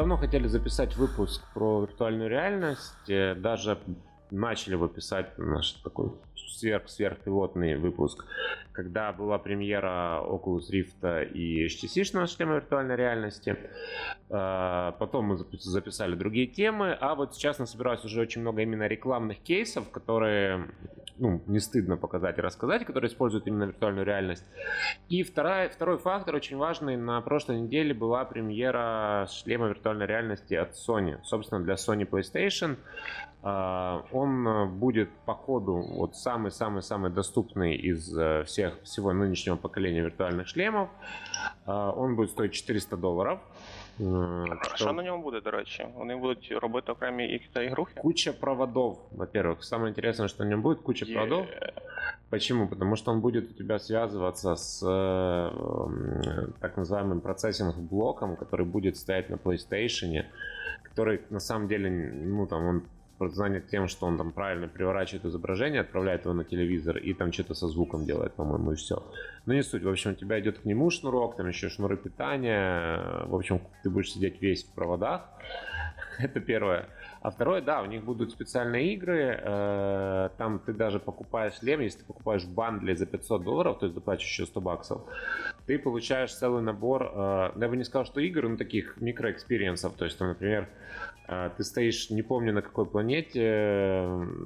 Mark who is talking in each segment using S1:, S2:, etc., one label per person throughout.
S1: Давно хотели записать выпуск про виртуальную реальность, э, даже начали его писать наш такой сверх-сверхпилотный выпуск, когда была премьера Oculus Rift и HTC шлема виртуальной реальности. А, потом мы записали другие темы, а вот сейчас нас собиралось уже очень много именно рекламных кейсов, которые ну, не стыдно показать и рассказать, которые используют именно виртуальную реальность. И вторая, второй фактор очень важный. На прошлой неделе была премьера шлема виртуальной реальности от Sony. Собственно, для Sony PlayStation. А, он будет по ходу вот самый-самый-самый доступный из э, всех, всего нынешнего поколения виртуальных шлемов. А, он будет стоить 400 долларов.
S2: А що на ньому буде, до речі? Вони будуть робити окремі якісь ігрухи?
S1: Куча проводов, во-первых. Самое интересное, что на нем будет куча yeah. проводов. Почему? Потому что он будет у тебя связываться с э, так называемым процессинг-блоком, который будет стоять на PlayStation, который на самом деле, ну там он занят тем, что он там правильно переворачивает изображение, отправляет его на телевизор и там что-то со звуком делает, по-моему, и все. Но не суть. В общем, у тебя идет к нему шнурок, там еще шнуры питания. В общем, ты будешь сидеть весь в проводах. Это первое. А второе, да, у них будут специальные игры. Э, там ты даже покупаешь шлем, если ты покупаешь бандли за 500 долларов, то есть доплачиваешь еще 100 баксов, ты получаешь целый набор, э, я бы не сказал, что игр, но таких микро experience ов. То есть, там, например, э, ты стоишь, не помню на какой планете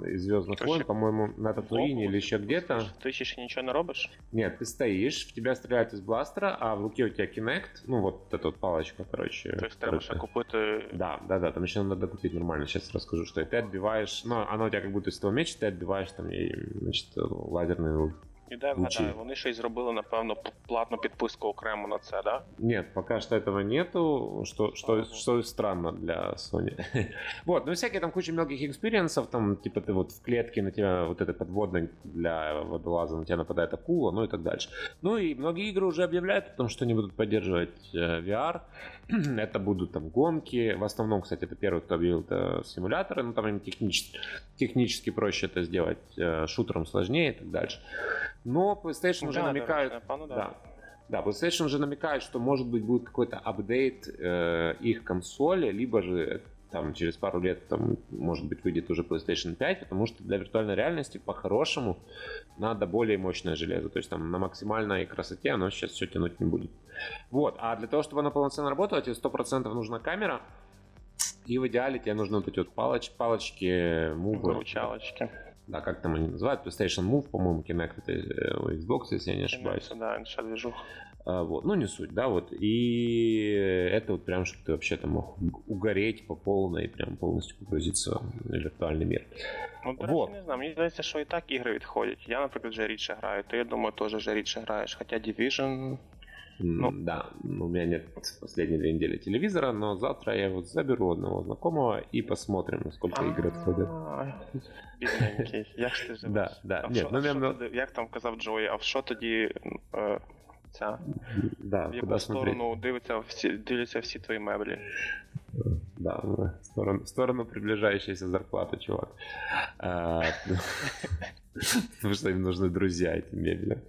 S1: из Звездных войн, по-моему, на Татуине или еще где-то.
S2: Ти ще нічого не робиш?
S1: Нет, ты стоишь, в тебя стреляют из бластера, а в руке у тебя Kinect, ну вот эта вот палочка, короче.
S2: Тобто треба ще купити...
S1: Да, да, да, там еще надо купить нормально, сейчас расскажу, что ты отбиваешь, ну, оно у тебя как будто из того меча, ты отбиваешь там, и, значит, лазерный
S2: Дай вгадаю, вони ще й зробили, напевно, платну підписку окремо на це, да?
S1: Нет, пока что этого нету, что, что, uh-huh. что странно для Sony. вот, ну всякие там куча мелких experience ов, там, типа ты вот в клетке на тебя вот этой подводной для водолаза на тебя нападает акула, ну и так дальше. Ну и многие игры уже объявляют о том, что они будут поддерживать э, VR. это будут там гонки. В основном, кстати, это первый, кто объявил это симуляторы, ну там им технически, технически проще это сделать, э, шутером сложнее и так дальше. Но PlayStation уже намекает... Да. Да, PlayStation уже намекает, что может быть будет какой-то апдейт э, их консоли, либо же там через пару лет там может быть выйдет уже PlayStation 5, потому что для виртуальной реальности по-хорошему надо более мощное железо, то есть там на максимальной красоте оно сейчас все тянуть не будет. Вот, а для того, чтобы оно полноценно работало, тебе 100% нужна камера, и в идеале тебе нужны вот эти вот палоч, палочки,
S2: мувы. Выручалочки
S1: да, как там они называют, PlayStation Move, по-моему, Kinect, это э, Xbox, если я не ошибаюсь.
S2: Да, инша движух.
S1: А, вот, ну не суть, да, вот, и это вот прям, чтобы ты вообще там мог угореть по полной, прям полностью погрузиться в виртуальный мир.
S2: Ну, до вот. не знаю, мені здається, що і так ігри відходять. Я, наприклад, вже рідше граю, ти, я думаю, теж вже рідше граєш, хоча Division
S1: ну, да, у меня нет последние две недели телевизора, но завтра я вот заберу одного знакомого и посмотрим, сколько игр отходят.
S2: Бідненький, як ж ти живеш?
S1: Да, да. Нет, ну,
S2: я... Як там казав Джої, а в що тоді ця?
S1: Да,
S2: в яку сторону дивиться всі, дивляться всі твої меблі?
S1: Да, в сторону, в сторону приближающейся зарплаты, чувак. А, Потому что им нужны друзья этим мебелям.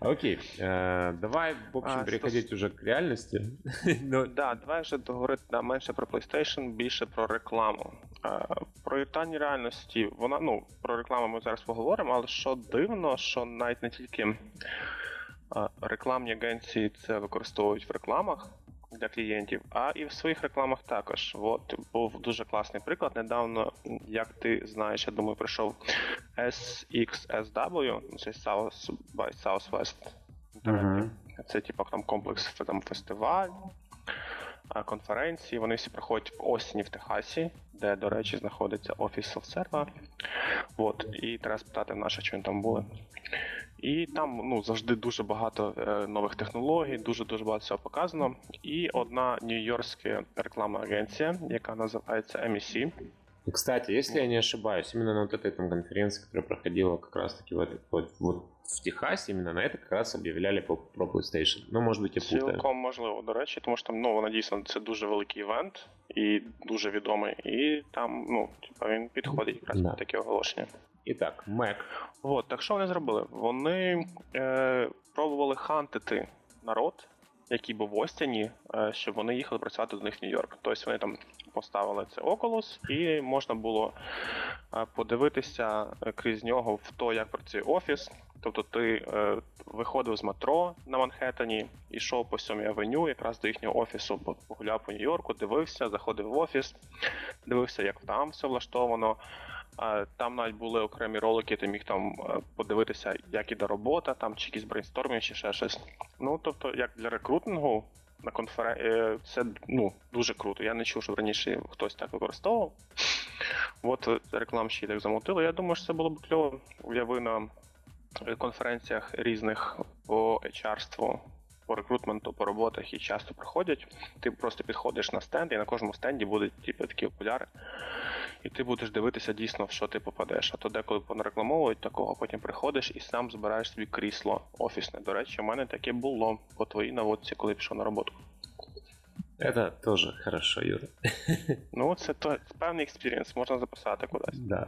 S1: Окей, э, давай, в общем, а, переходить уже к реальности.
S2: Но... Да, давай вже договорити да, менше про PlayStation, більше про рекламу. Е, про віртуальні реальності, вона, ну, про рекламу ми зараз поговоримо, але що дивно, що навіть не тільки е, рекламні агенції це використовують в рекламах для клієнтів, а і в своїх рекламах також. От був дуже класний приклад. Недавно, як ти знаєш, я думаю, прийшов SXSW, це South by Southwest. Uh-huh. Це типу там комплекс там, фестиваль, конференції. Вони всі проходять в осені в Техасі, де, до речі, знаходиться офіс SoftServe. От, І треба спитати наша, чи він там були. І там ну, завжди дуже багато е, нових технологій, дуже-дуже багато всього показано. І одна нью-йоркська рекламна агенція, яка називається MEC.
S1: И, кстати, если я не ошибаюсь, именно на вот этой там конференции, которая проходила как раз-таки в этот, вот, вот в Техасі, именно на это как раз об'являли про, про PlayStation. Ну, може бути, я
S2: путаю. Цілком можливо, до речі, тому що там, ну, вона дійсно це дуже великий івент і дуже відомий. І там, ну, типа він підходить якраз да. під таке оголошення.
S1: І так, Mac.
S2: От, так що вони зробили? Вони е, пробували хантити народ який був в Остіні, е, щоб вони їхали працювати до них в Нью-Йорк. Тобто вони там поставили це Oculus, і можна було е, подивитися е, крізь нього в то, як працює офіс. Тобто ти е, виходив з метро на Манхеттені, йшов по сьомій авеню, якраз до їхнього офісу, погуляв по Нью-Йорку, дивився, заходив в офіс, дивився, як там все влаштовано. Там навіть були окремі ролики, ти міг там подивитися, як іде робота, там чи якісь брейнстормінг, чи ще щось. Ну тобто, як для рекрутингу на конференції, це ну, дуже круто. Я не чув, що раніше хтось так використовував. От рекламщики так замотили. Я думаю, що це було б кльово. Уяви на конференціях різних по HR-ству, по рекрутменту, по роботах і часто проходять. Ти просто підходиш на стенд, і на кожному стенді будуть типу, такі окуляри і ти будеш дивитися дійсно, в що ти попадеш. А то деколи понарекламовують такого, потім приходиш і сам збираєш собі крісло офісне. До речі, у мене таке було по твоїй наводці, коли пішов на роботу.
S1: Это тоже хорошо, Юра.
S2: Ну, це то певний експірієнс, можна записати кудись.
S1: Да.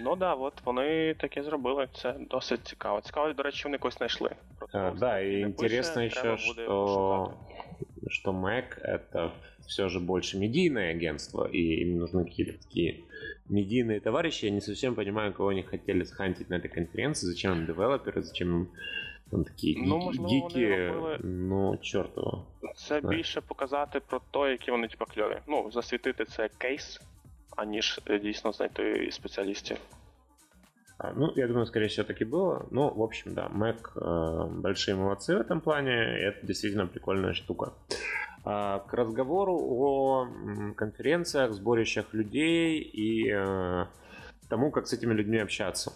S2: Ну да, от вони таке зробили. Це досить цікаво. Цікаво, до речі, вони когось знайшли.
S1: А, да, и интересно еще, что, что Mac это все же больше медийное агентство, и им нужны какие-то такие медийные товарищи. Я не совсем понимаю, кого они хотели схантить на этой конференции, зачем им девелоперы, зачем им там такі ну, можливо, гіки, робили... ну, чортово.
S2: Це так. більше показати про те, які вони типу, кльові. Ну, засвітити це кейс, аніж е, дійсно знайти спеціалістів.
S1: А, ну, я думаю, скорее всего, так и было. Ну, в общем, да, Mac э, большие молодцы в этом плане. Это действительно прикольная штука. А, к разговору о конференциях, сборищах людей и э, тому, как с этими людьми общаться.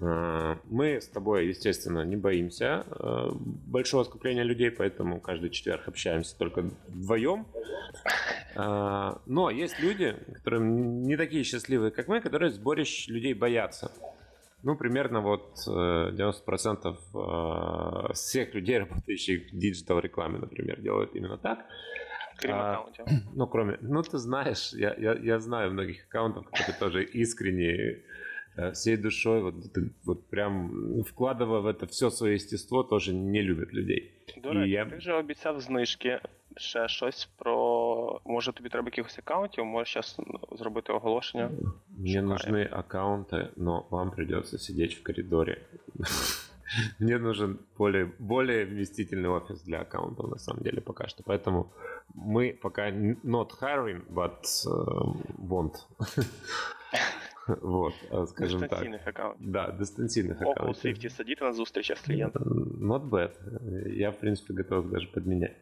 S1: Э, мы с тобой, естественно, не боимся э, большого скопления людей, поэтому каждый четверг общаемся только вдвоем. Но есть люди, которые не такие счастливые, как мы, которые сборищ людей боятся. Ну, примерно вот 90% э, э, всех людей, работающих в digital-рекламе, например, делают именно так. А, ну, кроме... Ну, ты знаешь, я, я, я знаю многих аккаунтов, которые тоже искренне э, всей душой, вот, вот прям вкладывая в это все свое естество, тоже не любят людей.
S2: До речі, я... ти вже обіцяв знижки ще щось про. Може тобі треба якихось аккаунтів, можеш зараз зробити оголошення.
S1: Мне нужны аккаунты, но вам придется сидеть в коридоре. Мне нужен более, более вместительный офис для аккаунтов, на самом деле, пока что. Поэтому мы пока not hiring, but uh, want. Вот, скажем так.
S2: Дистанційних аккаунтів.
S1: Да, дистанційних аккаунтів.
S2: Около Swift сидіти на зустрічах з клієнтом.
S1: Not bad. Я, в принципе, готов даже подменять.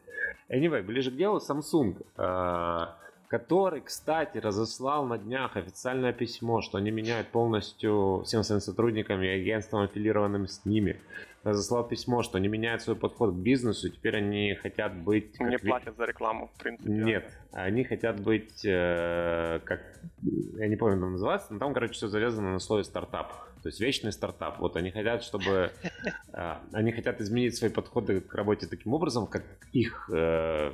S1: Anyway, ближе к делу Samsung, э, который, кстати, разослал на днях официальное письмо, что они меняют полностью всем своим сотрудникам и агентствам, аффилированным с ними, разослал письмо, что они меняют свой подход к бизнесу, и теперь они хотят быть...
S2: Как... Не платят за рекламу, в принципе.
S1: Нет, они хотят быть, э, как... Я не помню, как называется, но там, короче, все завязано на слове стартап. То есть вечный стартап. Вот они хотят, чтобы... Э, они хотят изменить свои подходы к работе таким образом, как их э,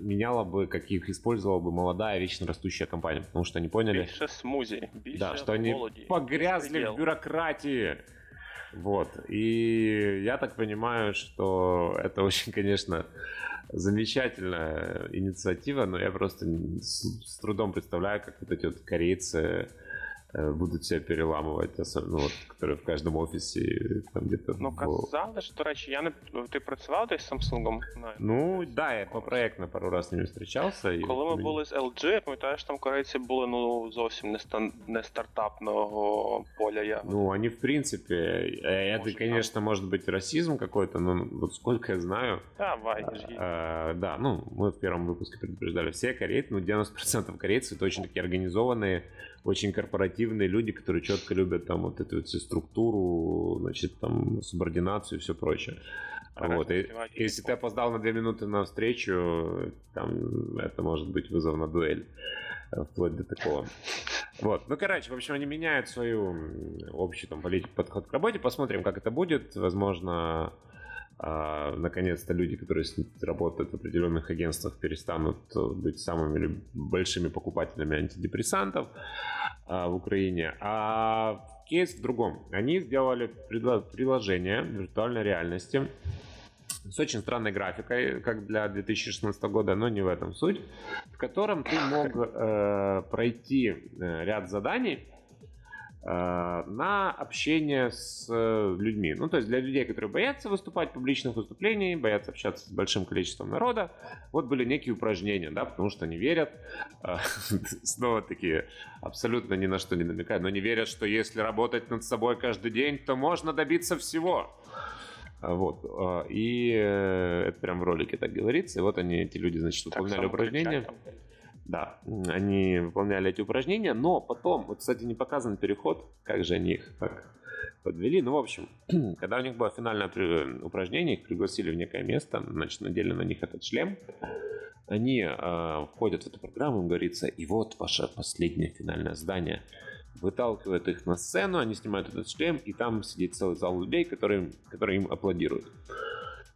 S1: меняла бы, как их использовала бы молодая, вечно растущая компания. Потому что они поняли...
S2: Больше смузи,
S1: Да, что они погрязли в бюрократии. Вот. И я так понимаю, что это очень, конечно, замечательная инициатива, но я просто с, трудом представляю, как вот эти вот корейцы Э, будуть себе переламувати, ну, от, які в кожному офісі там где-то.
S2: Ну, казали ж, до речі, я не ти працював десь з Samsung?
S1: Ну, да, я по проекту пару раз з ними зустрічався. І
S2: Коли ми були з LG, пам'ятаєш, там корейці були ну, зовсім не, стан... не стартапного поля. Я...
S1: Ну, они, в принципе, это, может, конечно, там. может быть расизм какой-то, но вот сколько я знаю...
S2: Да, вай,
S1: а, Да, ну, мы в первом выпуске предупреждали, все корейцы, ну, 90% корейцев это очень такие организованные, очень корпоративные люди, которые четко любят там вот эту вот структуру, значит, там, субординацию и все прочее. вот. И, если ты опоздал на две минуты на встречу, там, это может быть вызов на дуэль. Э, вплоть до такого. Вот. Ну, короче, в общем, они меняют свою общую там политику, подход к работе. Посмотрим, как это будет. Возможно, а, наконец-то люди, которые работают в определенных агентствах, перестанут быть самыми большими покупателями антидепрессантов а, в Украине. А кейс в другом. Они сделали приложение виртуальной реальности с очень странной графикой, как для 2016 года, но не в этом суть, в котором ты мог э, пройти э, ряд заданий, Э, на общение с э, людьми. Ну, то есть для людей, которые боятся выступать в публичных выступлениях, боятся общаться с большим количеством народа, вот были некие упражнения, да, потому что они верят, э, снова такие абсолютно ни на что не намекают, но не верят, что если работать над собой каждый день, то можно добиться всего. Вот. И это прям в ролике так говорится. И вот они, эти люди, значит, выполняли упражнения. Да, они выполняли эти упражнения, но потом, вот, кстати, не показан переход, как же они их так подвели. Ну, в общем, когда у них было финальное упражнение, их пригласили в некое место, значит, надели на них этот шлем, они э, входят в эту программу, им говорится, и вот ваше последнее финальное здание. Выталкивают их на сцену, они снимают этот шлем, и там сидит целый зал людей, которые, которые им аплодируют.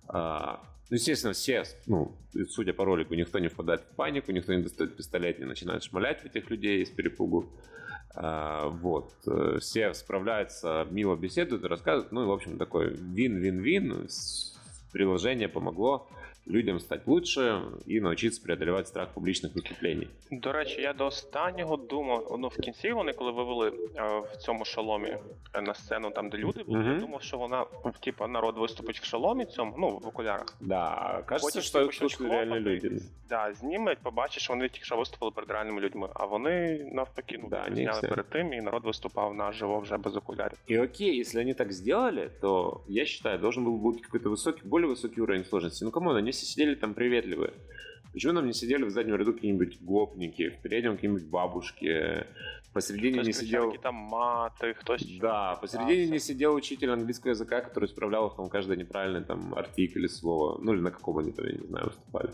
S1: А, ну, естественно, все, ну, судя по ролику, никто не впадает в панику, никто не достает пистолет, не начинает шмалять этих людей из перепугу. А, вот. Э, все справляются, мило беседуют, рассказывают. Ну, в общем, такой вин-вин-вин. Приложение помогло людям стати лучше і навчитися преодолевати страх публічних виступлень.
S2: До речі, я до останнього думав, ну в кінці вони, коли вивели е, в цьому шоломі е, на сцену, там де люди були, mm-hmm. я думав, що вона типу, народ виступить в шоломі цьому, ну в окулярах.
S1: Да, кажется, що це реальні люди.
S2: Да, знімуть, побачиш, що вони тільки що виступили перед реальними людьми, а вони навпаки ну, да, зняли все. перед тим, і народ виступав наживо вже без окулярів.
S1: И окей, если они так сделали, то я считаю, должен был быть какой-то высокий, более высокий уровень сложности. Ну, кому они все сидели там приветливые. Почему нам не сидели в заднем ряду какие-нибудь гопники, в переднем какие-нибудь бабушки, посередине
S2: кто
S1: не сидел...
S2: там маты, кто
S1: Да, посередине не сидел учитель английского языка, который исправлял их там каждое неправильное там артикль или слово, ну или на каком они там, я не знаю, выступали.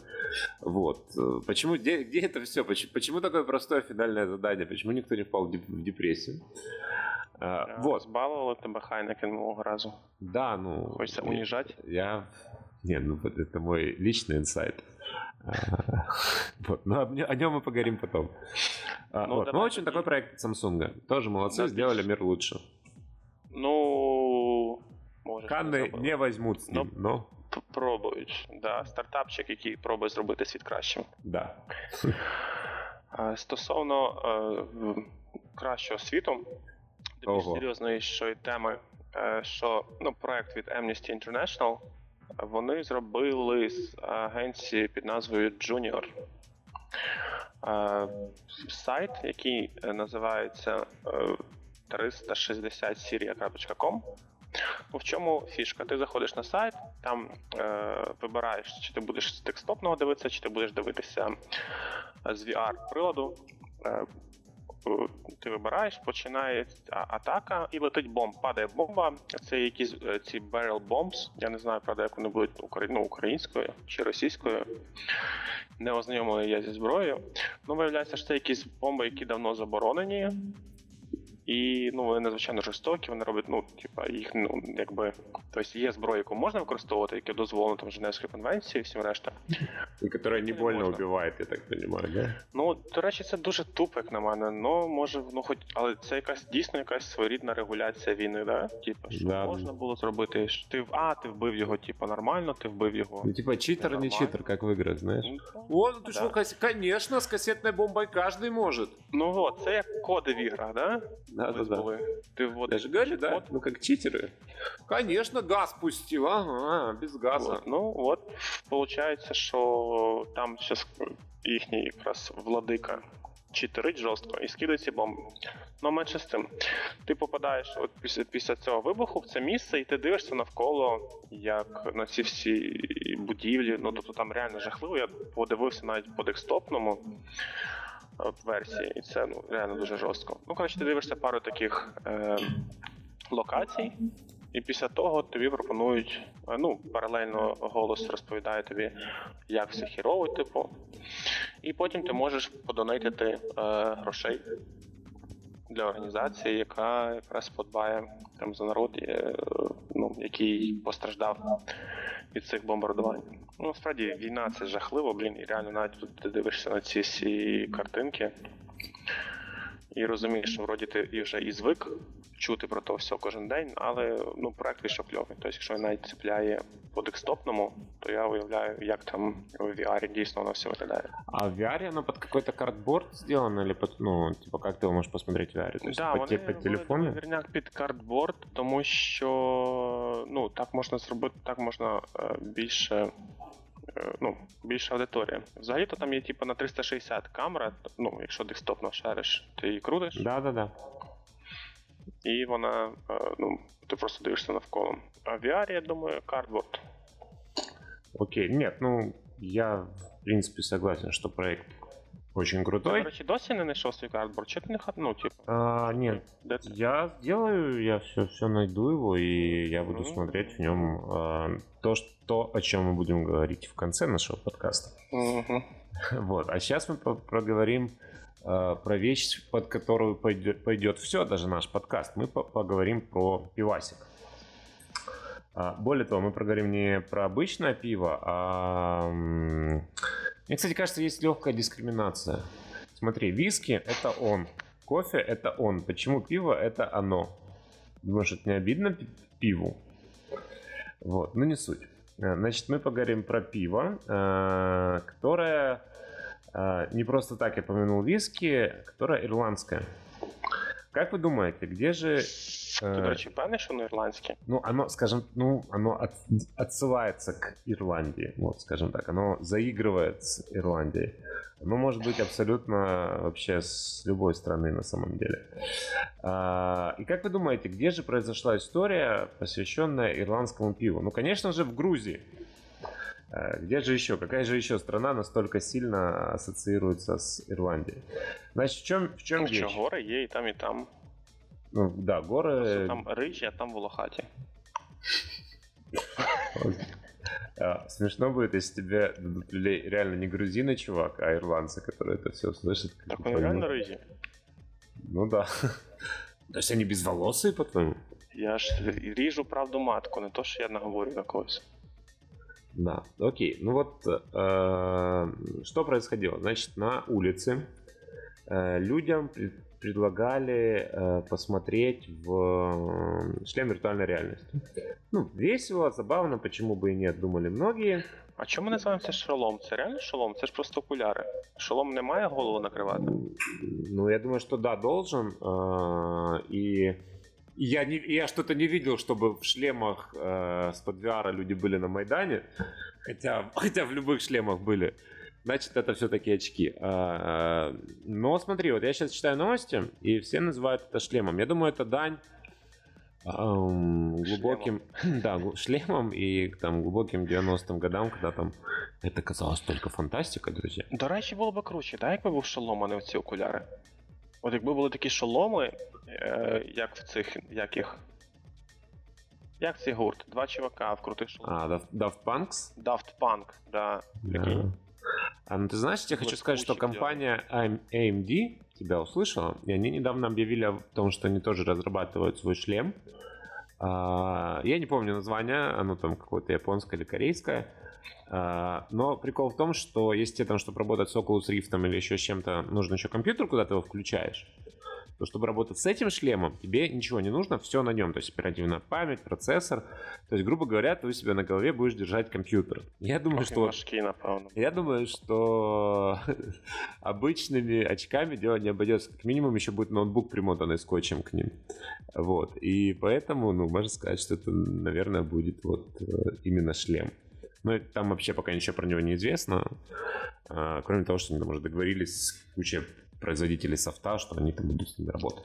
S1: Вот. Почему, где, где это все? Почему, почему такое простое финальное задание? Почему никто не впал в депрессию?
S2: А, вот. Збалували тебе Хайнекен минулого разу.
S1: Да, ну...
S2: Хочется унижать?
S1: Я не, ну это мой личный инсайт. А, вот, но о нем мы поговорим потом. А, ну, вот. ну, в общем, такой проект Samsung. Тоже молодцы, да, сделали мир лучше.
S2: Ну,
S1: може. Канни не возьмуть з ним, но...
S2: Пробують, да. Стартапчик, який пробує зробити світ кращим.
S1: Да.
S2: Стосовно е, кращого світу, до більш серйозної що теми, е, що ну, проект від Amnesty International вони зробили з агенції під назвою Junior сайт, який називається 360syria.com. В чому фішка? Ти заходиш на сайт, там е, вибираєш, чи ти будеш з текстопного дивитися, чи ти будеш дивитися з VR-приладу. Е, ти вибираєш, починає атака і летить бомб. Падає бомба. Це якісь е, ці barrel bombs. Я не знаю, правда, як вони будуть ну, українською чи російською. Не ознайомлений я зі зброєю. Ну, виявляється, що це якісь бомби, які давно заборонені. І ну, вони надзвичайно жорстокі, вони роблять, ну, типа, їх, ну, якби. Тобто є зброя, яку можна використовувати, яке дозволено там Женевської конвенції, всім решта.
S1: І яка не больно вбиває, я так розумію, да?
S2: Ну, до речі, це дуже тупо, як на мене. Ну, може, ну хоч, але це якась дійсно якась своєрідна регуляція війни, да? Типа, що да. можна було зробити? Ти а, ти вбив його, типа, нормально, ти вбив його.
S1: Ну, типа, читер, не читер, як в іграх, знаєш. Ну, О, ну ти да. що, конечно, з касетною бомбою кожен може.
S2: Ну от, це як коди в іграх, да?
S1: Да, да, да.
S2: Ты вот...
S1: Я же говорю, да? Вот. Ну, как читеры. Конечно, газ пустил, ага, без газа.
S2: Вот. Ну, вот, получается, що там сейчас їхній якраз владика читерить жорстко і скидає ці бомби. Ну, менше з тим. Ти попадаєш от після після цього вибуху в це місце, і ти дивишся навколо, як на ці всі будівлі. Ну, тобто там реально жахливо. Я подивився навіть по декстопному Версії, і це ну реально дуже жорстко. Ну, коротше, ти дивишся пару таких е, локацій, і після того тобі пропонують, е, ну, паралельно голос розповідає тобі, як все хірово, типу. І потім ти можеш подонатити е, грошей для організації, яка якраз подбає там за народ, е, ну, який постраждав від цих бомбардувань. Ну, насправді війна це жахливо, блін, і реально навіть тут ти дивишся на ці всі картинки. і розумієш, що вроді ти і вже і звик чути про то все кожен день, але ну проект вийшов кльовий. Тобто, якщо він навіть цепляє по декстопному, то я уявляю, як там в VR дійсно воно все виглядає.
S1: А в VR оно под какой-то картборд сделано, или под, ну, типа, как ты его можешь посмотреть в VR? То есть
S2: Да,
S1: по,
S2: вони
S1: те- по телефону?
S2: вірняк під картборд, тому що ну так можна зробити, так можна е, більше. е, Ну, більша аудиторія. Взагалі-то там є типу на 360 камера, ну, якщо десктопно шариш, ти її крутиш,
S1: Да-да-да.
S2: і вона, е, ну, ти просто дивишся навколо. А в VR, я думаю, картборд.
S1: Окей, нет, ну, я, в принципе, согласен, что проект очень
S2: Ти,
S1: крутой.
S2: до речі, досі не знайшов свій картборд, чи ти не хат, ну, типу,
S1: А, нет,
S2: де ти?
S1: я сделаю, я все, все найду его, и я буду
S2: Ну.
S1: смотреть в нем а, то, что, о чем мы будем говорить в конце нашего подкаста.
S2: Угу.
S1: Вот. А сейчас мы по- проговорим э, про вещь, под которую пойдет, пойдет все, даже наш подкаст. Мы по- поговорим про пивасик. А, более того, мы проговорим не про обычное пиво, а... мне, кстати, кажется, есть легкая дискриминация. Смотри, виски — это он, кофе — это он. Почему пиво — это оно? Думаешь, это не обидно пи- пиву? Вот, ну не суть. Э, Значит, мы поговорим про пиво, э, которое э, не просто так я помянул виски, которое ирландское. Как вы думаете, где же...
S2: Ти,
S1: э,
S2: до речі, певний, що воно ірландське?
S1: ну, оно, скажем, ну, оно от- отсылается к Ирландии, вот, скажем так, оно заигрывает с Ирландией. Оно может быть абсолютно вообще с любой страны на самом деле. А, и как вы думаете, где же произошла история, посвященная ирландскому пиву? Ну, конечно же, в Грузии. А, Где же еще? Какая же еще страна настолько сильно ассоциируется с Ирландией? Значит, в чем, в чем
S2: Тому що
S1: вещь?
S2: гори є і там, і там.
S1: Ну, да, горы...
S2: Просто там рижі, а там волохаті.
S1: А, Смешно будет, если тебе дадут людей реально не грузины, чувак, а ирландцы, которые это все услышат. как
S2: Так
S1: бы
S2: вони
S1: поймут.
S2: реально рижі.
S1: Ну да. То есть они безволосые, по-твоему?
S2: Я ж ріжу правду матку, не то, що я наговорю на когось.
S1: Да, окей. Ну вот, э, что происходило? Значит, на улице э, людям пред- предлагали э, посмотреть в э, шлем виртуальной реальности. Ну, весело, забавно, почему бы и нет, думали многие.
S2: А чому ми називаємо це шолом? Це реально шолом? Це ж просто окуляри. Шолом не має голову накривати.
S1: Ну, я думаю, что да, должен. э, И я, не, я что-то не видел, чтобы в шлемах э, с под VR люди были на Майдане. Хотя, хотя в любых шлемах были Значит, это все-таки очки. А, а, Но смотри, вот я сейчас читаю новости, и все называют это шлемом. Я думаю, это дань ам, глубоким да, гл- шлемом и там глубоким 90-м годам, когда там это казалось только фантастика, друзья.
S2: До речі, було б круче, так, якби був шолом, а не оці окуляри. От якби були такі шоломи, е, як в цих. як їх. Як цей гурт? Два чувака в крутих шоломах.
S1: А, Daft- Daft Punks?
S2: Daft Punk, да. Прикинь.
S1: Да. а, ну ты знаешь, я хочу сказать, что компания AM- AMD тебя услышала, и они недавно объявили о том, что они тоже разрабатывают свой шлем. А, я не помню название, оно там какое-то японское или корейское. А, но прикол в том, что если тебе там, чтобы работать с Oculus Rift или еще с чем-то, нужен еще компьютер, куда ты его включаешь, то чтобы работать с этим шлемом, тебе ничего не нужно, все на нем. То есть оперативная память, процессор. То есть, грубо говоря, ты у себя на голове будешь держать компьютер. Я думаю,
S2: Трохи
S1: что...
S2: напевно.
S1: Я думаю, что обычными очками дело не обойдется. Как минимум еще будет ноутбук примотанный скотчем к ним. Вот. И поэтому, ну, можно сказать, что это, наверное, будет вот э, именно шлем. Но это там вообще пока ничего про него не известно. А, Кроме того, что они там уже договорились с кучей производителей софта, что они там будут с ними работать.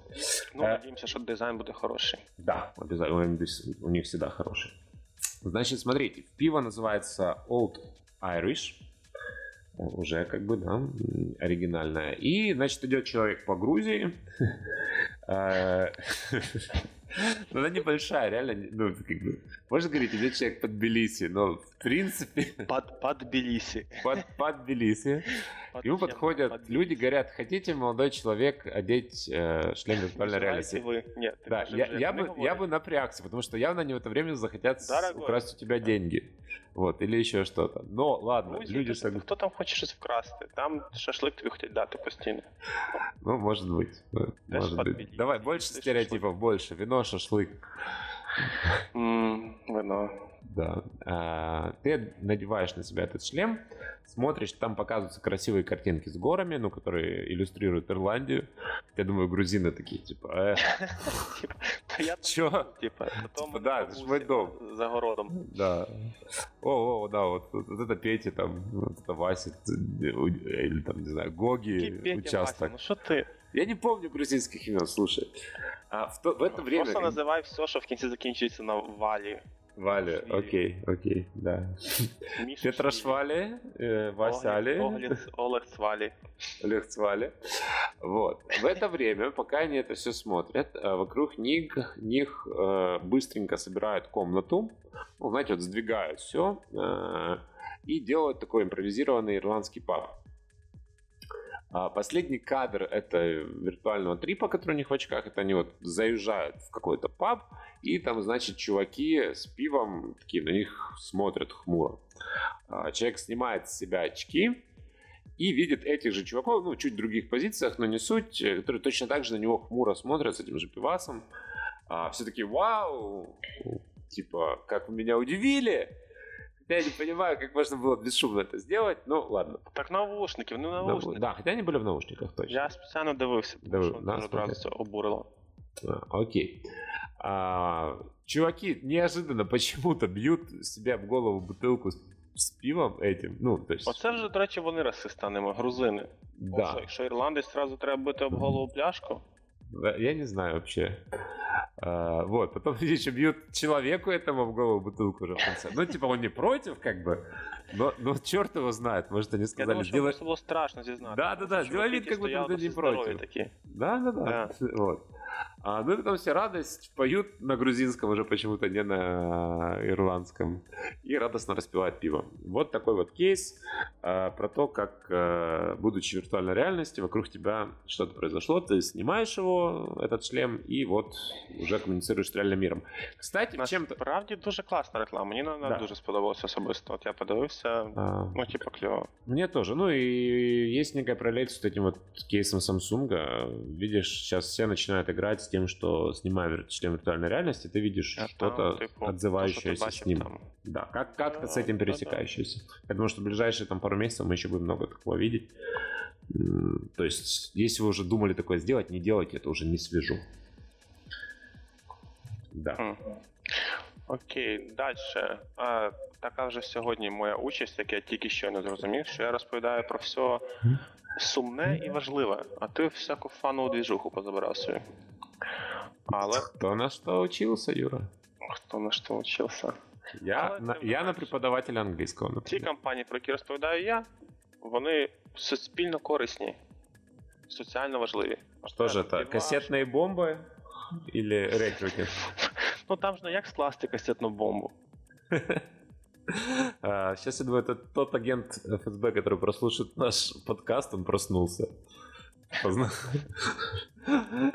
S2: Ну,
S1: Е.
S2: надіємося, що дизайн буде хороший.
S1: Да, обязательно. У них- У них всегда хороший. Значит, смотрите, пиво называется Old Irish. Уже как бы, да, оригинальное. И, значит, идет человек по Грузии. Э, Ну, она небольшая, реально. Ну, как бы, можно говорить, идет человек под Тбилиси, но, в принципе,
S2: Под, под Тбілісі.
S1: под, под Тбилиси.
S2: Под
S1: Ему
S2: всем
S1: подходят
S2: под
S1: люди, говорят, хотите, молодой человек, одеть э, шлем виртуальной реальности?
S2: Називайте ви. Ні, ти
S1: Да,
S2: кажеш,
S1: я,
S2: вже
S1: я,
S2: не
S1: бы, я
S2: говори.
S1: бы напрягся, потому что явно они в это время захотят с-
S2: Дорогой.
S1: украсть у тебя деньги. Вот, или еще что-то. Но ладно,
S2: Грузія,
S1: люди
S2: то
S1: сог...
S2: Хто там хоче щось вкрасти? Там шашлик тобі хочуть дати постійно.
S1: Ну, может быть. э,
S2: Даже
S1: Может быть.
S2: подпилить.
S1: Давай, больше
S2: Даже
S1: стереотипов, больше. Вино, шашлык.
S2: Вино.
S1: Да. А, ты надеваешь на себя этот шлем, смотришь, там показываются красивые картинки с горами, ну, которые иллюстрируют Ирландию. Я думаю, грузины такие, типа, э, чё?
S2: Типа,
S1: Типа, да, мій дом.
S2: за городом.
S1: Да. О, о, да, вот, вот это Петя там, вот это Вася, или там, не знаю, Гоги, участок.
S2: Ну що ти?
S1: Я не помню грузинских имен, слушай. А в, то, в это время...
S2: Просто називай все, що в кінці закінчується на валі.
S1: Валя,
S2: Швили.
S1: окей, окей, да.
S2: Міша
S1: Петрошвали, э, Васяли,
S2: Олег, Олег Свалі.
S1: Олег Цвали. Вот. В это время, пока они это все смотрят, э, вокруг них, них э, быстренько собирают комнату, ну, знаете, вот сдвигают все и делают такой импровизированный ирландский паб. А Последний кадр это виртуального трипа, который у них в очках. Это они вот заезжают в какой-то паб, и там, значит, чуваки с пивом такие на них смотрят хмуро. А, Человек снимает с себя очки и видит этих же чуваков, ну, чуть в других позициях, но не суть, э, которые точно так же на него хмуро смотрят с этим же пивасом. А, все таки вау, типа, как вы меня удивили. Хотя я не понимаю, как можно было бесшумно это сделать, ну ладно.
S2: Так наушники, вони
S1: Да,
S2: наушники.
S1: да, хотя они были в наушниках точно.
S2: Я спеціально дивився, тому
S1: Диви-
S2: що
S1: да,
S2: дуже одразу це обурило.
S1: А, окей. А, чуваки неожиданно почему-то бьют себя в голову бутылку с, с пивом этим. Ну, то есть,
S2: Оце вже, до речі, вони расисти, а не ми, грузини.
S1: да.
S2: Ось, якщо ірландець одразу треба бити об голову пляшку,
S1: Да, Я не знаю вообще. А, вот, потом еще бьют человеку этому в голову бутылку уже в конце. Ну, типа, он не против, как бы, но, но черт его знает. Может, они
S2: я
S1: сказали,
S2: думаю, що
S1: сделай...
S2: просто було страшно зізнати.
S1: Да-да-да,
S2: Чуваки,
S1: сделай вид,
S2: які
S1: как будто
S2: стояли
S1: ты не
S2: досить здорові
S1: против.
S2: такі.
S1: Да, да, да. Вот. А, ну и потом все радость, поют на грузинском уже почему-то не на ирландском. И радостно распивают пиво. Вот такой вот кейс а, про то, как, а, будучи виртуальной реальности, вокруг тебя что-то произошло. Ты снимаешь его, этот шлем, и вот уже коммуницируешь с реальным миром. Кстати, чем-то...
S2: Насправді дуже класна реклама. Мені вона
S1: Да.
S2: дуже сподобалася особисто. От я подивився,
S1: а,
S2: ну, типу, кльово.
S1: Мне тоже. Ну и есть некая параллель с вот этим вот кейсом Samsung. Видишь, сейчас все начинают играть с тем, что снимая член виртуальной реальности, ты видишь
S2: А
S1: что-то
S2: типу,
S1: отзывающееся
S2: то, ти
S1: с ним.
S2: там.
S1: Да, как, как-то с
S2: Да,
S1: этим пересекающееся. Я думаю, что в ближайшие там пару месяцев мы еще будем много такого видеть. То есть, если вы уже думали такое сделать, не делайте, это уже не свяжу. Да.
S2: Хм. Окей, далі. А, така вже сьогодні моя участь, як я тільки що не зрозумів, що я розповідаю про все сумне і важливе, а ти всяку фанову двіжуху позабирав собі. Але
S1: Кто на что учился, Юра?
S2: хто на що вчився?
S1: Я,
S2: Але
S1: на,
S2: тим не
S1: я на
S2: менше.
S1: преподавателя английского,
S2: Ті
S1: например.
S2: компанії, про які розповідаю я, вони суспільно корисні, соціально важливі.
S1: Что же это,
S2: Співаш.
S1: кассетные бомбы или рекрутинг?
S2: Ну там ж не як скласти касетну бомбу.
S1: А, Сейчас я думаю, это тот агент ФСБ, который прослушает наш подкаст, он проснулся. Позна-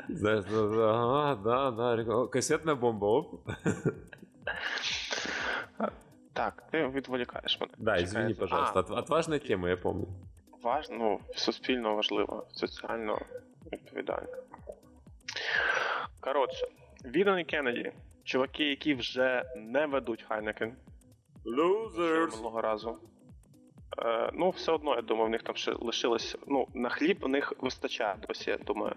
S1: Знаешь, да, да, ага, да, да, реклама. кассетная бомба, оп.
S2: Так, ти відволікаєш мене.
S1: Да, извини,
S2: Чекай,
S1: пожалуйста,
S2: а,
S1: от- отважная тема, я помню.
S2: Важно, ну, суспільно важливо, соціально відповідально. Коротше, Відон і Кеннеді, чуваки, які вже не ведуть Хайнекен
S1: Losers.
S2: минулого разу. Е, ну, все одно, я думаю, в них там ще лишилось. Ну, на хліб у них вистачає досі, я думаю.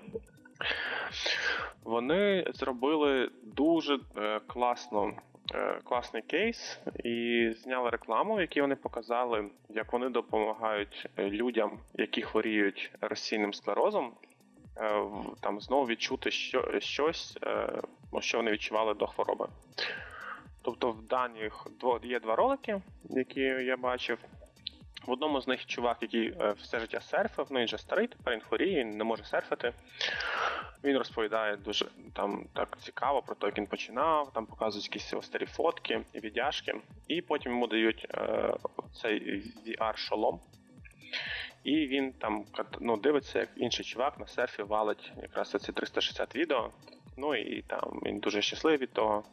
S2: Вони зробили дуже е, класно, е, класний кейс і зняли рекламу, в якій вони показали, як вони допомагають людям, які хворіють розсійним склерозом, е, там знову відчути що, щось, е, що вони відчували до хвороби. Тобто в даних є два ролики, які я бачив. В одному з них чувак, який е, все життя серфив, ну він же старий, тепер він хворіє, він не може серфити. Він розповідає дуже там так цікаво про те, як він починав, там показують якісь старі фотки і віддяшки, і потім йому дають е, цей VR-шолом. І він там ну, дивиться, як інший чувак на серфі валить якраз ці 360 відео. Ну і там він дуже щасливий від того.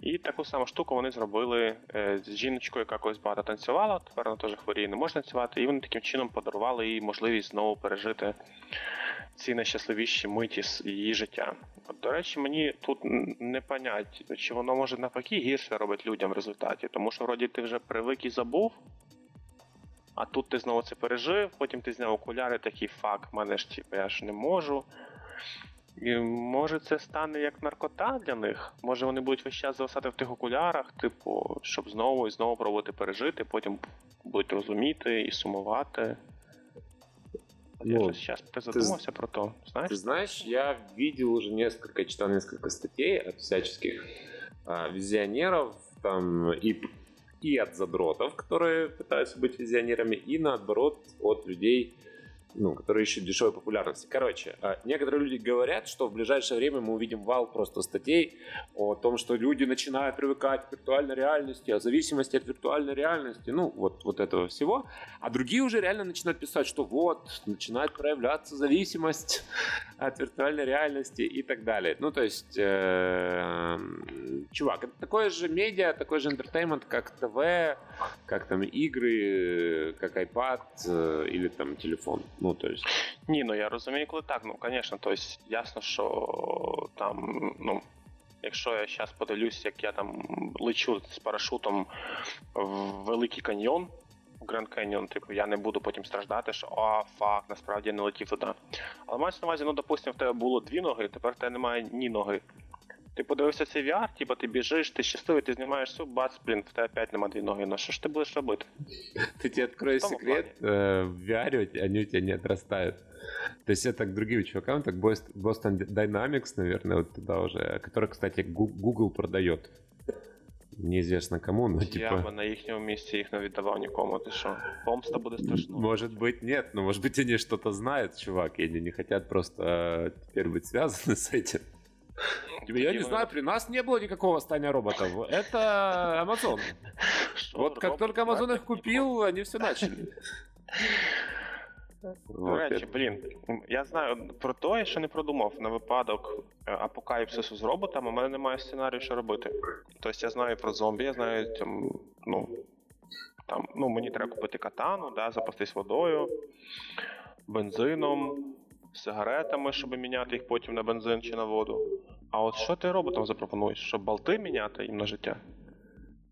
S2: І таку саму штуку вони зробили е, з жіночкою, яка колись багато танцювала, тепер вона теж хворіє, не може танцювати, і вони таким чином подарували їй можливість знову пережити ці найщасливіші миті з її життя. От, До речі, мені тут не понять, чи воно може навпаки гірше робить людям в результаті, тому що вроді ти вже привик і забув. А тут ти знову це пережив, потім ти зняв окуляри, такий фак, мене ж типу, я ж не можу. І Може це стане як наркота для них? Може вони будуть весь час зависати в тих окулярах, типу, щоб знову і знову пробувати пережити, потім будуть розуміти і сумувати. Я
S1: Ну,
S2: же сейчас задумался про то, знаешь?
S1: Ты знаешь, я видел уже несколько, читал несколько статей от всяческих а, визионеров, там, и, и от задротов, которые пытаются быть визионерами, и наоборот от людей, ну, которые ищут дешевой популярности. Короче, а, некоторые люди говорят, что в ближайшее время мы увидим вал просто статей о том, что люди начинают привыкать к виртуальной реальности, о зависимости от виртуальной реальности, ну, вот, вот этого всего. А другие уже реально начинают писать, что вот, начинает проявляться зависимость от виртуальной реальности и так далее. Ну, то есть, э, чувак, это такое же медиа, такой же entertainment, как ТВ, как там игры, как iPad э, или там телефон. Ну, то есть...
S2: Ні, ну я розумію, коли так. Ну, звісно, тобто ясно, що там, ну. Якщо я зараз подивлюсь, як я там лечу з парашутом в Великий каньйон, в Grand Canyon, типу, я не буду потім страждати, що а, fuck, насправді я не летів туди. Але мається на увазі, ну, допустимо, в тебе було дві ноги, тепер в тебе немає ні ноги. Ти подивився цей VR, типу, ти біжиш, ти щасливий, ти знімаєш суп, бац, блін, в тебе опять немає дві ноги. Ну що ж ти будеш робити?
S1: Ты тебе открою
S2: В том
S1: секрет, э, в VR они у тебя не отрастают. То есть это к другим чувакам, так Boston Boston Dynamics, наверное, вот туда уже, который, кстати, Гу- Google продает. Неизвестно кому, но
S2: Я
S1: типа...
S2: би на їхньому місці їх не віддавав нікому, ти що? Помста буде страшно.
S1: Может быть, нет, но может быть они что-то знают, чувак, и они не хотят просто э, теперь быть связаны с этим. Типа, я не знаю, при нас не было никакого восстания роботов. Это Amazon. Вот как только Amazon их купил, они все начали.
S2: До
S1: Вот
S2: речі,
S1: это-
S2: блін, я знаю про те, що не продумав на випадок е, апокаліпсису з роботами, у мене немає сценарію, що робити. Тобто я знаю про зомбі, я знаю, там, ну, там, ну, мені треба купити катану, да, запастись водою, бензином, сигаретами, щоб міняти їх потім на бензин чи на воду. А от що ти роботам запропонуєш? Щоб болти міняти їм на життя?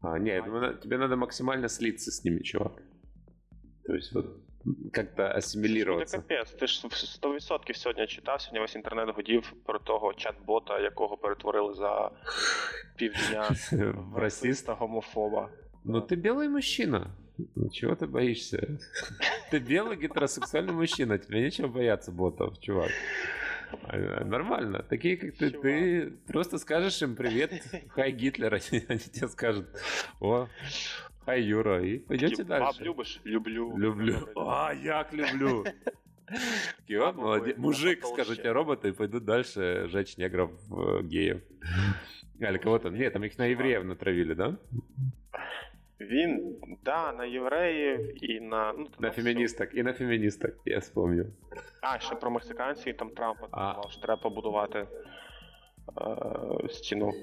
S1: А, не, я думаю, тебе надо максимально слиться с ними, чувак. То есть вот как-то
S2: Це
S1: ассимилироваться.
S2: капець. Ти ж 100% сьогодні читав, сьогодні весь інтернет годів про того чат-бота, якого перетворили за півдня
S1: В
S2: расиста гомофоба.
S1: Ну ты белый мужчина. Ну, Чего ты боишься? Ты белый гетеросексуальный мужчина, тебе нечего бояться ботов, чувак. А, Нормально. Такие, как ты, ты просто скажешь им привет, хай Гитлер, они тебе скажут, о, хай Юра, и пойдете дальше.
S2: любиш? Люблю.
S1: Люблю.
S2: Добре.
S1: А, як люблю. Такий, «О,
S2: Бабу
S1: молодец. Мужик, тебе роботы, и пойдут дальше жечь негров, э, геев. Или кого там? Нет, там их на евреев натравили, да?
S2: Він, да, на євреїв і на. Ну,
S1: На
S2: все.
S1: феминисток. И на феминисток, я вспомнил.
S2: А, ще про мексиканців, там Трампа
S1: А.
S2: сказав, що треба побудувати е, стіну.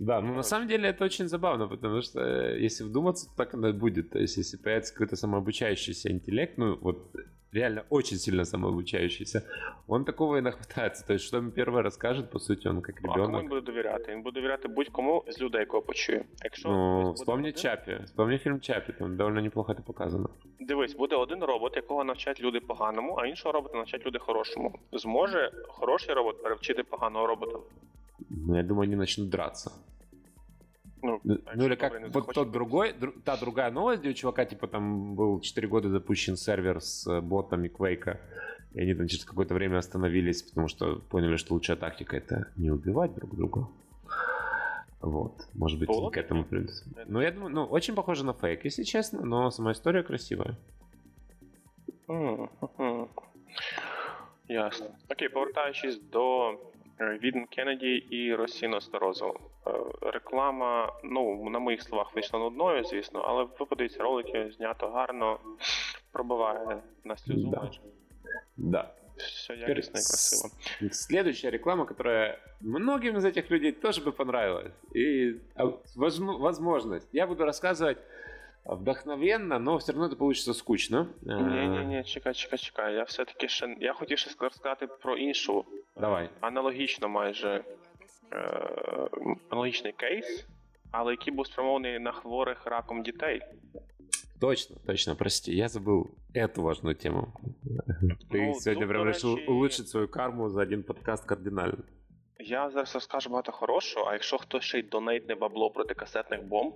S1: Да, ну на самом деле это очень забавно, потому что э, если вдуматься, то так оно и будет. То есть если появится какой-то самообучающийся интеллект, ну вот реально очень сильно самообучающийся, он такого и нахватается. То есть что ему первое расскажет, по сути, он как
S2: Ну, а кому
S1: ребенок.
S2: він буде довіряти? Він буде довіряти будь-кому з людей, кого почує. Якщо
S1: Ну, вспомни
S2: один-
S1: Чапи. Вспомни фильм Чапи, там довольно неплохо это показано.
S2: Дивись, буде один робот, якого навчать люди поганому, а іншого робота навчать люди хорошому. Зможе хороший робот перевчити поганого робота?
S1: Ну, я думаю, они начнут драться.
S2: Ну,
S1: Ну, ну или как вот тот другой, дру- та другая новость, где у чувака, типа, там был 4 года запущен сервер с э, ботами Квейка, и они там через какое-то время остановились, потому что поняли, что лучшая тактика это не убивать друг друга. Вот, может быть,
S2: Было
S1: к этому придут. Ну, я думаю, ну, очень похоже на фейк, если честно, но сама история красивая.
S2: Ясно. Окей, повертаючись до Віден Кеннеді і Росіно Старозу. Е, Реклама, ну, на моїх словах, вийшла нудною, звісно, але ви подивіться ролики, знято гарно, пробиває на сльозу
S1: Да.
S2: майже.
S1: Да.
S2: все якісно и красиво.
S1: Следующая реклама, которая многим из этих людей тоже бы понравилась. И а, возможность. Я буду рассказывать вдохновенно, но все равно это получится скучно.
S2: Ні-ні-ні, чекай, чекай, чекай. Я все-таки ще. Я хотів ще сказати про іншу.
S1: Давай.
S2: Аналогічно майже е, аналогічний кейс, але який був спрямований на хворих раком дітей.
S1: Точно, точно, прости, я забыл эту важную тему. Ты ну, сегодня прям решил речі... улучшить свою карму за один подкаст кардинально.
S2: Я зараз розкажу багато хорошого, а якщо хтось ще й донейтне бабло проти касетних бомб,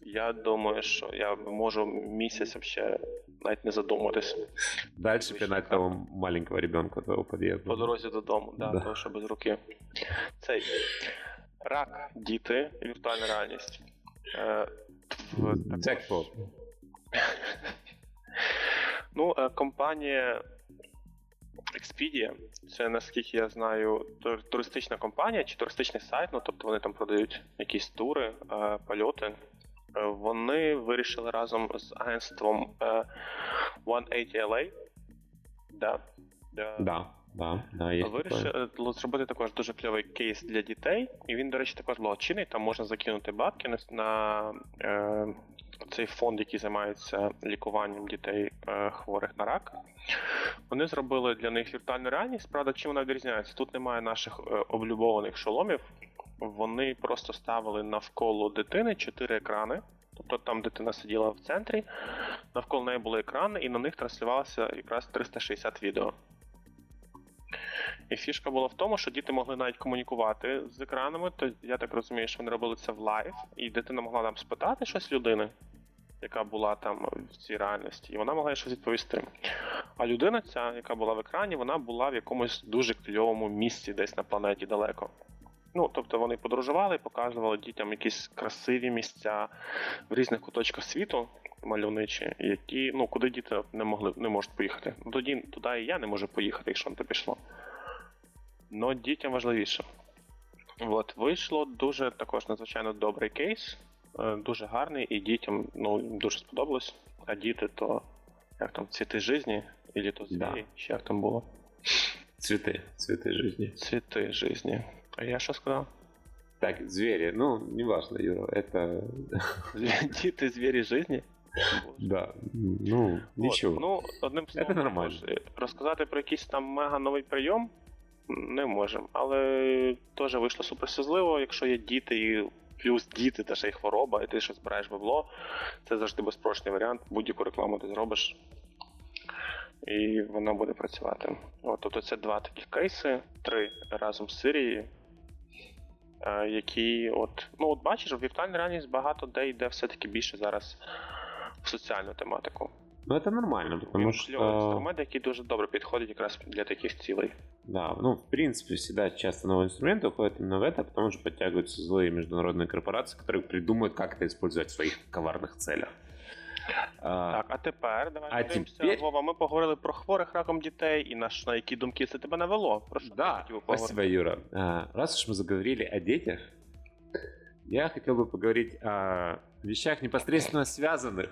S2: я думаю, що я можу місяць вообще навіть не задумуватись.
S1: Дальше пинать того маленького ребенка твого під'їзду.
S2: По дорозі додому, да, да. того, що без руки. Цей рак, діти, віртуальна реальність. Е,
S1: Джекпот.
S2: Ну, е, компанія Expedia, це наскільки я знаю, туристична компанія чи туристичний сайт, ну тобто вони там продають якісь тури, е, польоти. Е, вони вирішили разом з агентством 180 LA. Да.
S1: Да. Да. Да, да, є
S2: Вирішили зробити також дуже кльовий кейс для дітей, і він, до речі, також благочинний, там можна закинути бабки на е, цей фонд, який займається лікуванням дітей е, хворих на рак. Вони зробили для них віртуальну реальність. Правда, чим вона відрізняється? Тут немає наших е, облюбованих шоломів. Вони просто ставили навколо дитини чотири екрани. Тобто там дитина сиділа в центрі, навколо неї були екрани, і на них транслювалося якраз 360 відео. І фішка була в тому, що діти могли навіть комунікувати з екранами, то я так розумію, що вони робили це в live, і дитина могла там спитати щось людини, яка була там в цій реальності, і вона могла щось відповісти. А людина, ця, яка була в екрані, вона була в якомусь дуже кльовому місці десь на планеті далеко. Ну, тобто вони подорожували показували дітям якісь красиві місця в різних куточках світу, мальовничі, які, ну, куди діти не могли не можуть поїхати. Ну, тоді туди і я не можу поїхати, якщо на те пішло. Но дітям важливіше. От, вийшло дуже також надзвичайно добрий кейс, е, дуже гарний, і дітям ну, дуже сподобалось. А діти то як там цвіти житті, или то звірі, да. чи як там було?
S1: Цвіти, цвіти житті.
S2: Цвіти житті. А я що сказав?
S1: Так, звери, ну, не важно, Юра, это...
S2: Діти, звери жизни?
S1: Да, ну, нічого.
S2: Ну, одним словом, нормально. розказати про якийсь там мега новий прийом не можемо. Але теж вийшло суперсізливо, якщо є діти і плюс діти, та ще й хвороба, і ти щось збираєш бабло, це завжди безпрочний варіант. Будь-яку рекламу ти зробиш. І вона буде працювати. От, Тобто це два таких кейси, три разом з Сирією, які, от, ну от бачиш, в віртуальній реальність багато де йде все-таки більше зараз в соціальну тематику.
S1: Ну, это нормально, потому что...
S2: инструмент, який дуже добре підходить якраз для таких цілей.
S1: Да, ну, в принципе, всегда часто новые инструменты уходят именно в это, потому что подтягиваются злые международные корпорации, которые придумают, как это использовать в своих коварных целях.
S2: Так, а тепер давай а теперь... Вова, ми поговорили про хворих раком дітей і на, на які думки це тебе навело. Про що
S1: да, спасибо, Юра. А, раз уж мы заговорили о детях, я хотел бы поговорить о вещах непосредственно связанных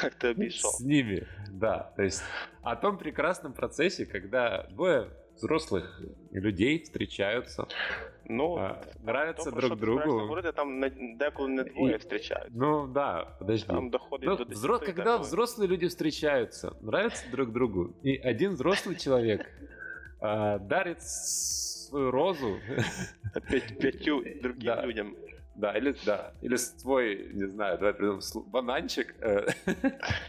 S2: Как ты обещал.
S1: С ними, да. То есть о том прекрасном процессе, когда двое взрослых людей встречаются, ну, а, нравятся друг другу.
S2: Говорити, там деколи не двое встречаются.
S1: Ну да, подожди.
S2: Там доходит ну, до 10
S1: взрос... Когда взрослые люди встречаются, нравятся друг другу, и один взрослый человек а, дарит свою розу
S2: пятью другим людям.
S1: Да, или, да, или свой, не знаю, давай придумаем, бананчик. Э,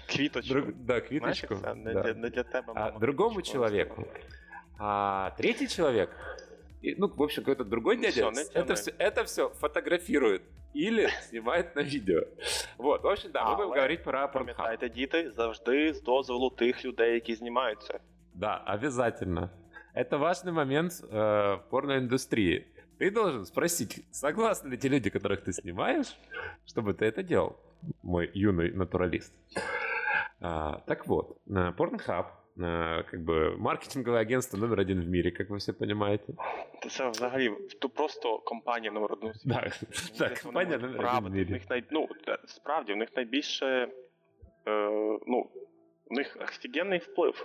S2: квиточку. Друг,
S1: да, квиточку. Знаешь,
S2: не, да. не для тебя,
S1: а другому человеку. А третий человек, ну, в общем, какой-то другой ну, дядя, все, это, все, это все фотографирует или снимает на видео. Вот, в общем, да, мы будем говорить про Pornhub.
S2: Пам'ятайте, діти, завжди з дозволу тих людей, які знімаються.
S1: Да, обязательно. Это важный момент э, порноиндустрии. Ты должен спросить, согласны ли те люди, которых ты снимаешь, чтобы ты это делал, мой юный натуралист. А, так вот, Pornhub как бы маркетинговое агентство номер один в мире, как вы все понимаете.
S2: Це взагалі то просто компанія номер один.
S1: Да, так, компанія номер один в мірі.
S2: В них най... ну, справді, в них найбільше е, ну, у них офигенный вплив.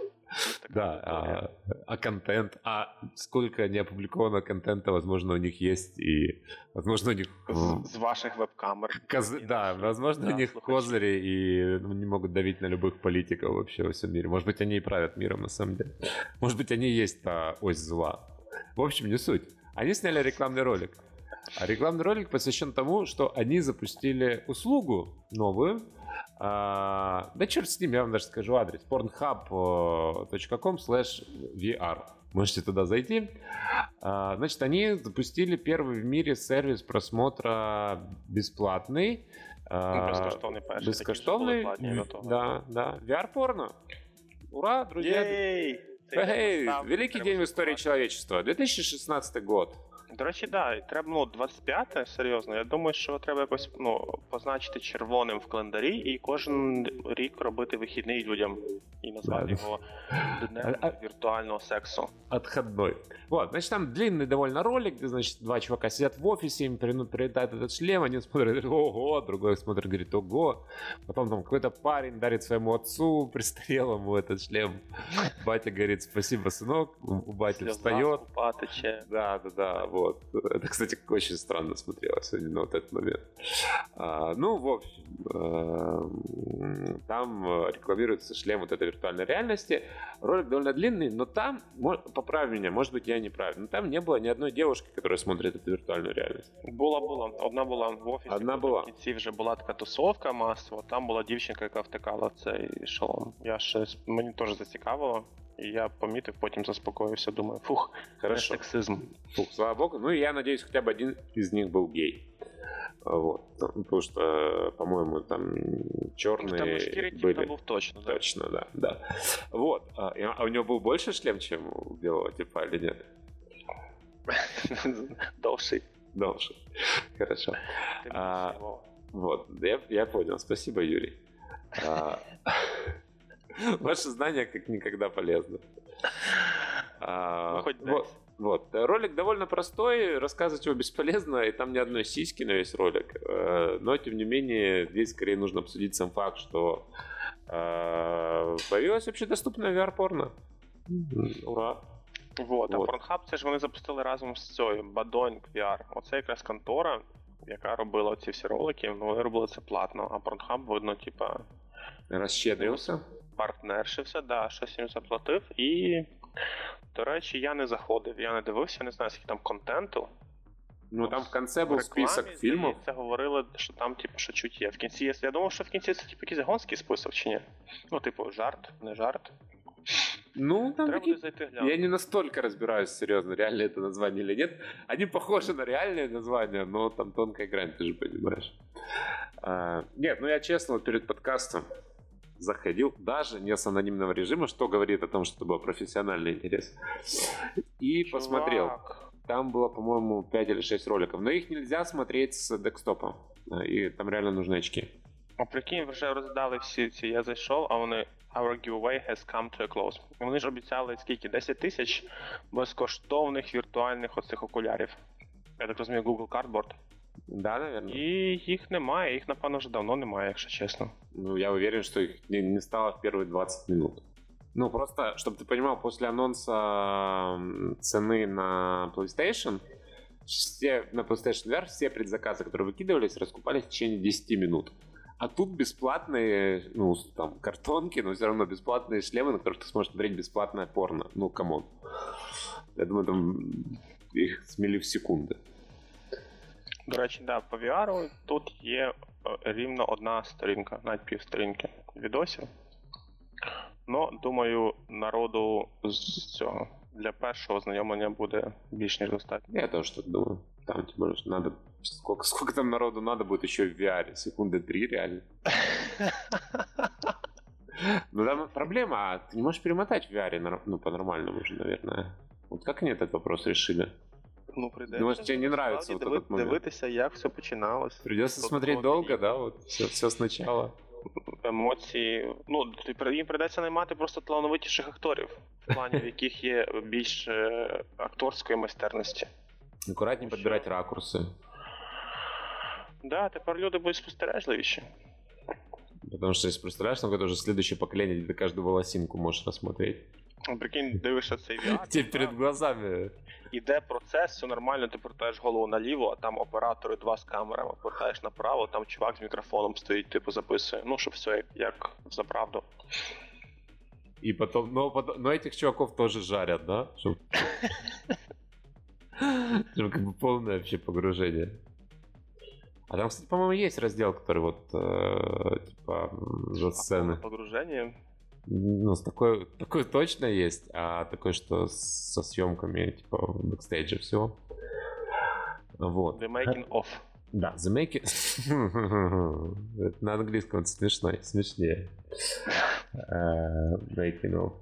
S1: Да, а, а контент, а сколько не опубликовано контента, возможно, у них есть, и, возможно, у них...
S2: С, с ваших веб-камер.
S1: Коз... Да, возможно, да, у них слухачи. козыри, и ну, не могут давить на любых политиков вообще во всем мире. Может быть, они и правят миром, на самом деле. Может быть, они и есть та ось зла. В общем, не суть. Они сняли рекламный ролик. А рекламный ролик посвящен тому, что они запустили услугу новую, а, да черт с ним, я вам даже скажу адрес. pornhub.com slash VR. Можете туда зайти. А, значит, они запустили первый в мире сервис просмотра бесплатный.
S2: Ну, безкоштовный,
S1: конечно. Безкоштовный, да, да. VR-порно. Ура, друзья! Ей! Эй, великий день в історії человечества. 2016 год.
S2: До речі, да, треба ну, 25 серйозно. Я думаю, що треба якось ну, позначити червоним в календарі і кожен рік робити вихідний людям и назвать его днем а, виртуального сексу.
S1: Отходной. Вот, значит, там длинный довольно ролик, где, значит, два чувака сидят в офисе, им прилетает этот шлем, один смотрит, говорит, ого, другой смотрит, говорит, ого. Потом там какой-то парень дарит своему отцу престарелому этот шлем. Батя говорит, спасибо, сынок. У бати встает. Да, да, да, вот. Это, кстати, очень странно смотрелось именно вот этот момент. А, ну, в общем, э, там рекламируется шлем вот этой виртуальной реальности. Ролик довольно длинный, но там, поправь меня, может быть, я не прав, но там не было ни одной девушки, которая смотрит эту виртуальную реальность.
S2: Була, була. Одна була в офісі.
S1: Одна була.
S2: В кінці вже була така тусовка масова, там була дівчинка, яка втикала цей шолом. Я щось, мені теж зацікавило. И я помітив, потім заспокоївся, думаю, фух,
S1: Хорошо.
S2: сексизм.
S1: Фух, слава богу. Ну и я надеюсь, хотя бы один из них был гей. Вот. Ну, потому что, по-моему, там черные
S2: там были. был точно,
S1: да. Точно, да, да. Вот. А, а у него был больше шлем, чем у белого типа, или нет?
S2: Должий.
S1: Должий. Хорошо. А, вот, я, я понял. Спасибо, Юрий. А, ваше знание как никогда полезно.
S2: А, ну, хоть
S1: вот. Вот. Ролик довольно простой, рассказывать его бесполезно, и там ни одной сиськи на весь ролик. Э, но, тем не менее, здесь скорее нужно обсудить сам факт, что э, появилась общедоступная VR-порно. Ура!
S2: Вот, а Pornhub це ж вони запустили разом з цією Badong VR. Оце якраз контора, яка робила ці всі ролики, ну, вони робили це платно, а Pornhub, видно, типа.
S1: Розщедрився?
S2: Партнершився, да, щось їм заплатив і до речі, я не заходив, я не дивився, не знаю, скільки там контенту.
S1: Ну там в кінці був список фільмів.
S2: Це говорили, що там, типу, що чуть є. В кінці є. Я думав, що в кінці це типу якийсь гонський список, чи ні? Ну, типу, жарт, не жарт.
S1: Ну, там Треба такие... зайти глянуть. Я не настолько разбираюсь, серьезно, реально это название или нет. Они похожи на реальные названия, но там тонкая грань, ты же понимаешь. А, нет, ну я честно, вот перед подкастом заходил даже не с анонимного режима, что говорит о том, что это был профессиональный интерес. И Чувак. посмотрел. Там было, по-моему, 5 или 6 роликов. Но их нельзя смотреть с декстопа. И там реально нужны очки.
S2: А прикинь, вже роздали всі ці. Я зайшов, а вони Our giveaway has come to a close. Вони ж обіцяли скільки? 10 тисяч безкоштовних віртуальних оцих окулярів. Я так розумію, Google Cardboard.
S1: Да, наверное.
S2: І їх немає, їх, напевно, вже давно немає, якщо чесно.
S1: Ну, я уверен, что их не, не стало в первые 20 минут. Ну, просто, чтобы ты понимал, после анонса цены на PlayStation, все на PlayStation VR все предзаказы, которые выкидывались, раскупались в течение 10 минут. А тут бесплатные, ну, там, картонки, но все равно бесплатные шлемы, на которых ты сможешь смотреть бесплатное порно. Ну, камон. Я думаю, там их смели в секунды.
S2: До речі, да, по VR тут є рівно одна сторінка, навіть пів сторінки відосів. Ну, думаю, народу з цього для першого знайомлення буде більш ніж достатньо.
S1: Я теж так думаю. Там тем более, что надо... Сколько, сколько там народу надо будет еще в VR? Секунды три реально. Ну там проблема, а ты не можешь перемотать в VR ну, по-нормальному уже, наверное. Вот как они этот вопрос решили?
S2: ну, придется.
S1: Думаешь, тебе не нравится вот этот момент?
S2: Дивитися, як все починалось.
S1: Придется смотреть долго, да, вот все, все сначала.
S2: Емоції. Ну, їм придеться наймати просто талановитіших акторів, в плані, в яких є більш акторської майстерності.
S1: Акуратні підбирати ракурси.
S2: Да, тепер люди будуть спостережливіші.
S1: Потому что, если представляешь, ну, это уже следующее поколение, где ты каждую волосинку можешь рассмотреть.
S2: Ну, Прикинь, дивишся цей VR.
S1: Тебе перед глазами.
S2: Іде процес, все нормально, ти повертаєш голову наліво, а там оператори два з камерами, повертаєш направо, там чувак з мікрофоном стоїть, типу, записує. Ну, щоб все як, як за правду.
S1: И потом, но, потом, но этих чуваков тоже жарят, да? Чтоб... Чтобы как бы полное вообще погружение. А там, кстати, по-моему, есть раздел, который вот, э, типа, за сцены.
S2: Погруження.
S1: Ну, с такой, такой точно есть, а такой, что со съемками, типа, бэкстейджа всего. Вот.
S2: The making of.
S1: Да, The Making... Это на английском это смешно, смешнее. Э, Making of.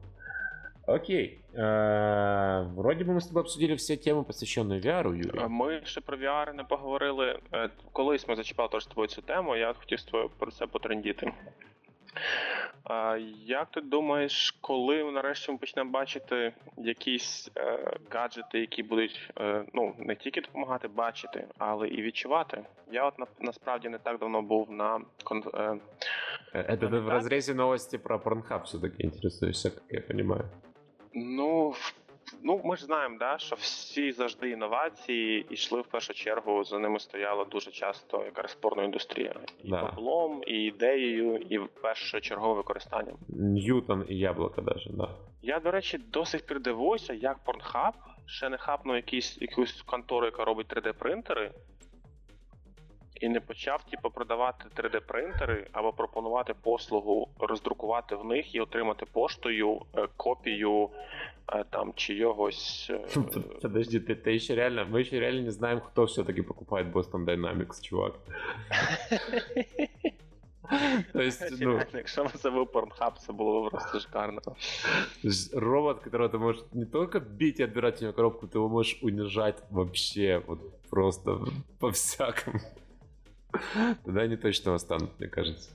S1: Окей. Э, Вроде бы мы с тобой обсудили все темы, посвященные VR, Юрий.
S2: Ми ще про VR не поговорили. Е, Колись ми зачіпали теж з тобою цю тему, я хотів з тобою про це потрендіти. А, Як ти думаєш, коли нарешті ми почнемо бачити якісь е, гаджети, які будуть е, ну, не тільки допомагати бачити, але і відчувати? Я от на, насправді не так давно був на кон, е,
S1: Э, Это ты в разрезе новости про Pornhub все-таки интересуешься, как я понимаю.
S2: Ну, в- ну ми ж знаємо, да, що всі завжди інновації йшли в першу чергу. За ними стояла дуже часто якась порна індустрія. І
S1: Да.
S2: баблом, і ідеєю, і першочергове використанням.
S1: Ньютон і яблука даже, да.
S2: Я, до речі, до сих пір дивуюся, як порнхаб ще не хапнув якісь, якусь контору, яка робить 3D-принтери, і не почав, типу, продавати 3D-принтери або пропонувати послугу роздрукувати в них і отримати поштою е, копію е, там чийогось. е,
S1: Подожди, ты, ты еще реально, мы еще реально не знаем, кто все-таки покупает Boston Dynamics, чувак. То есть,
S2: Речі,
S1: ну,
S2: реально, Якщо б це був Pornhub, це було б просто шикарно.
S1: То есть робот, которого ты можешь не только бить и отбирать у него коробку, ты его можешь унижать вообще вот просто по-всякому. Тогда они точно восстанут, мне кажется.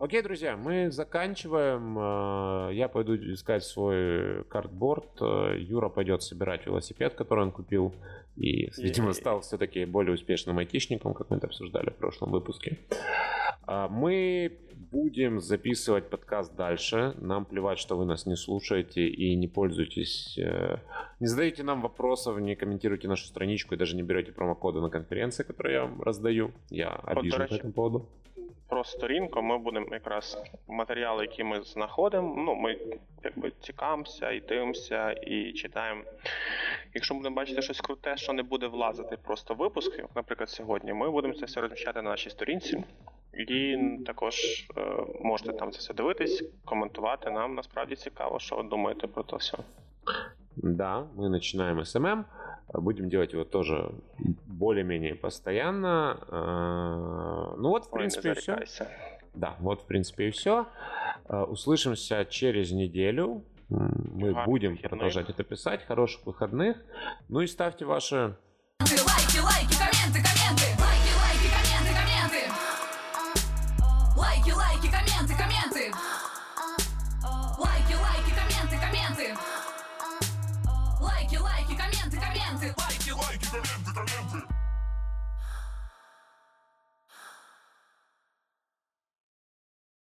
S1: Окей, друзья, мы заканчиваем. Э, Я пойду искать свой картборд. Э, Юра пойдет собирать велосипед, который он купил. И, видимо, стал все-таки более успешным айтишником, как мы это обсуждали в прошлом выпуске. А, Мы будем записывать подкаст дальше. Нам плевать, что вы нас не слушаете и не пользуетесь. э, Не задаете нам вопросов, не комментируйте нашу страничку и даже не берете промокоды на конференции, которые я вам раздаю. Я обижен по этому поводу.
S2: Про сторінку ми будемо якраз матеріали, які ми знаходимо. Ну, ми якби цікавимося і дивимося, і читаємо. Якщо будемо бачити щось круте, що не буде влазити просто в випуски, як, наприклад, сьогодні, ми будемо це все розміщати на нашій сторінці. І також е, можете там це все дивитись, коментувати. Нам насправді цікаво, що ви думаєте про це все.
S1: Да, мы начинаем SMM. Будем делать его тоже более-менее постоянно. Э, Ну вот, в
S2: Ой,
S1: принципе, и все. Да, вот, в принципе, и все. Услышимся через неделю. Мы
S2: Гарних
S1: будем
S2: вихідних.
S1: продолжать это писать. Хороших выходных. Ну и ставьте ваши...
S3: Лайки, лайки, комменты, комменты.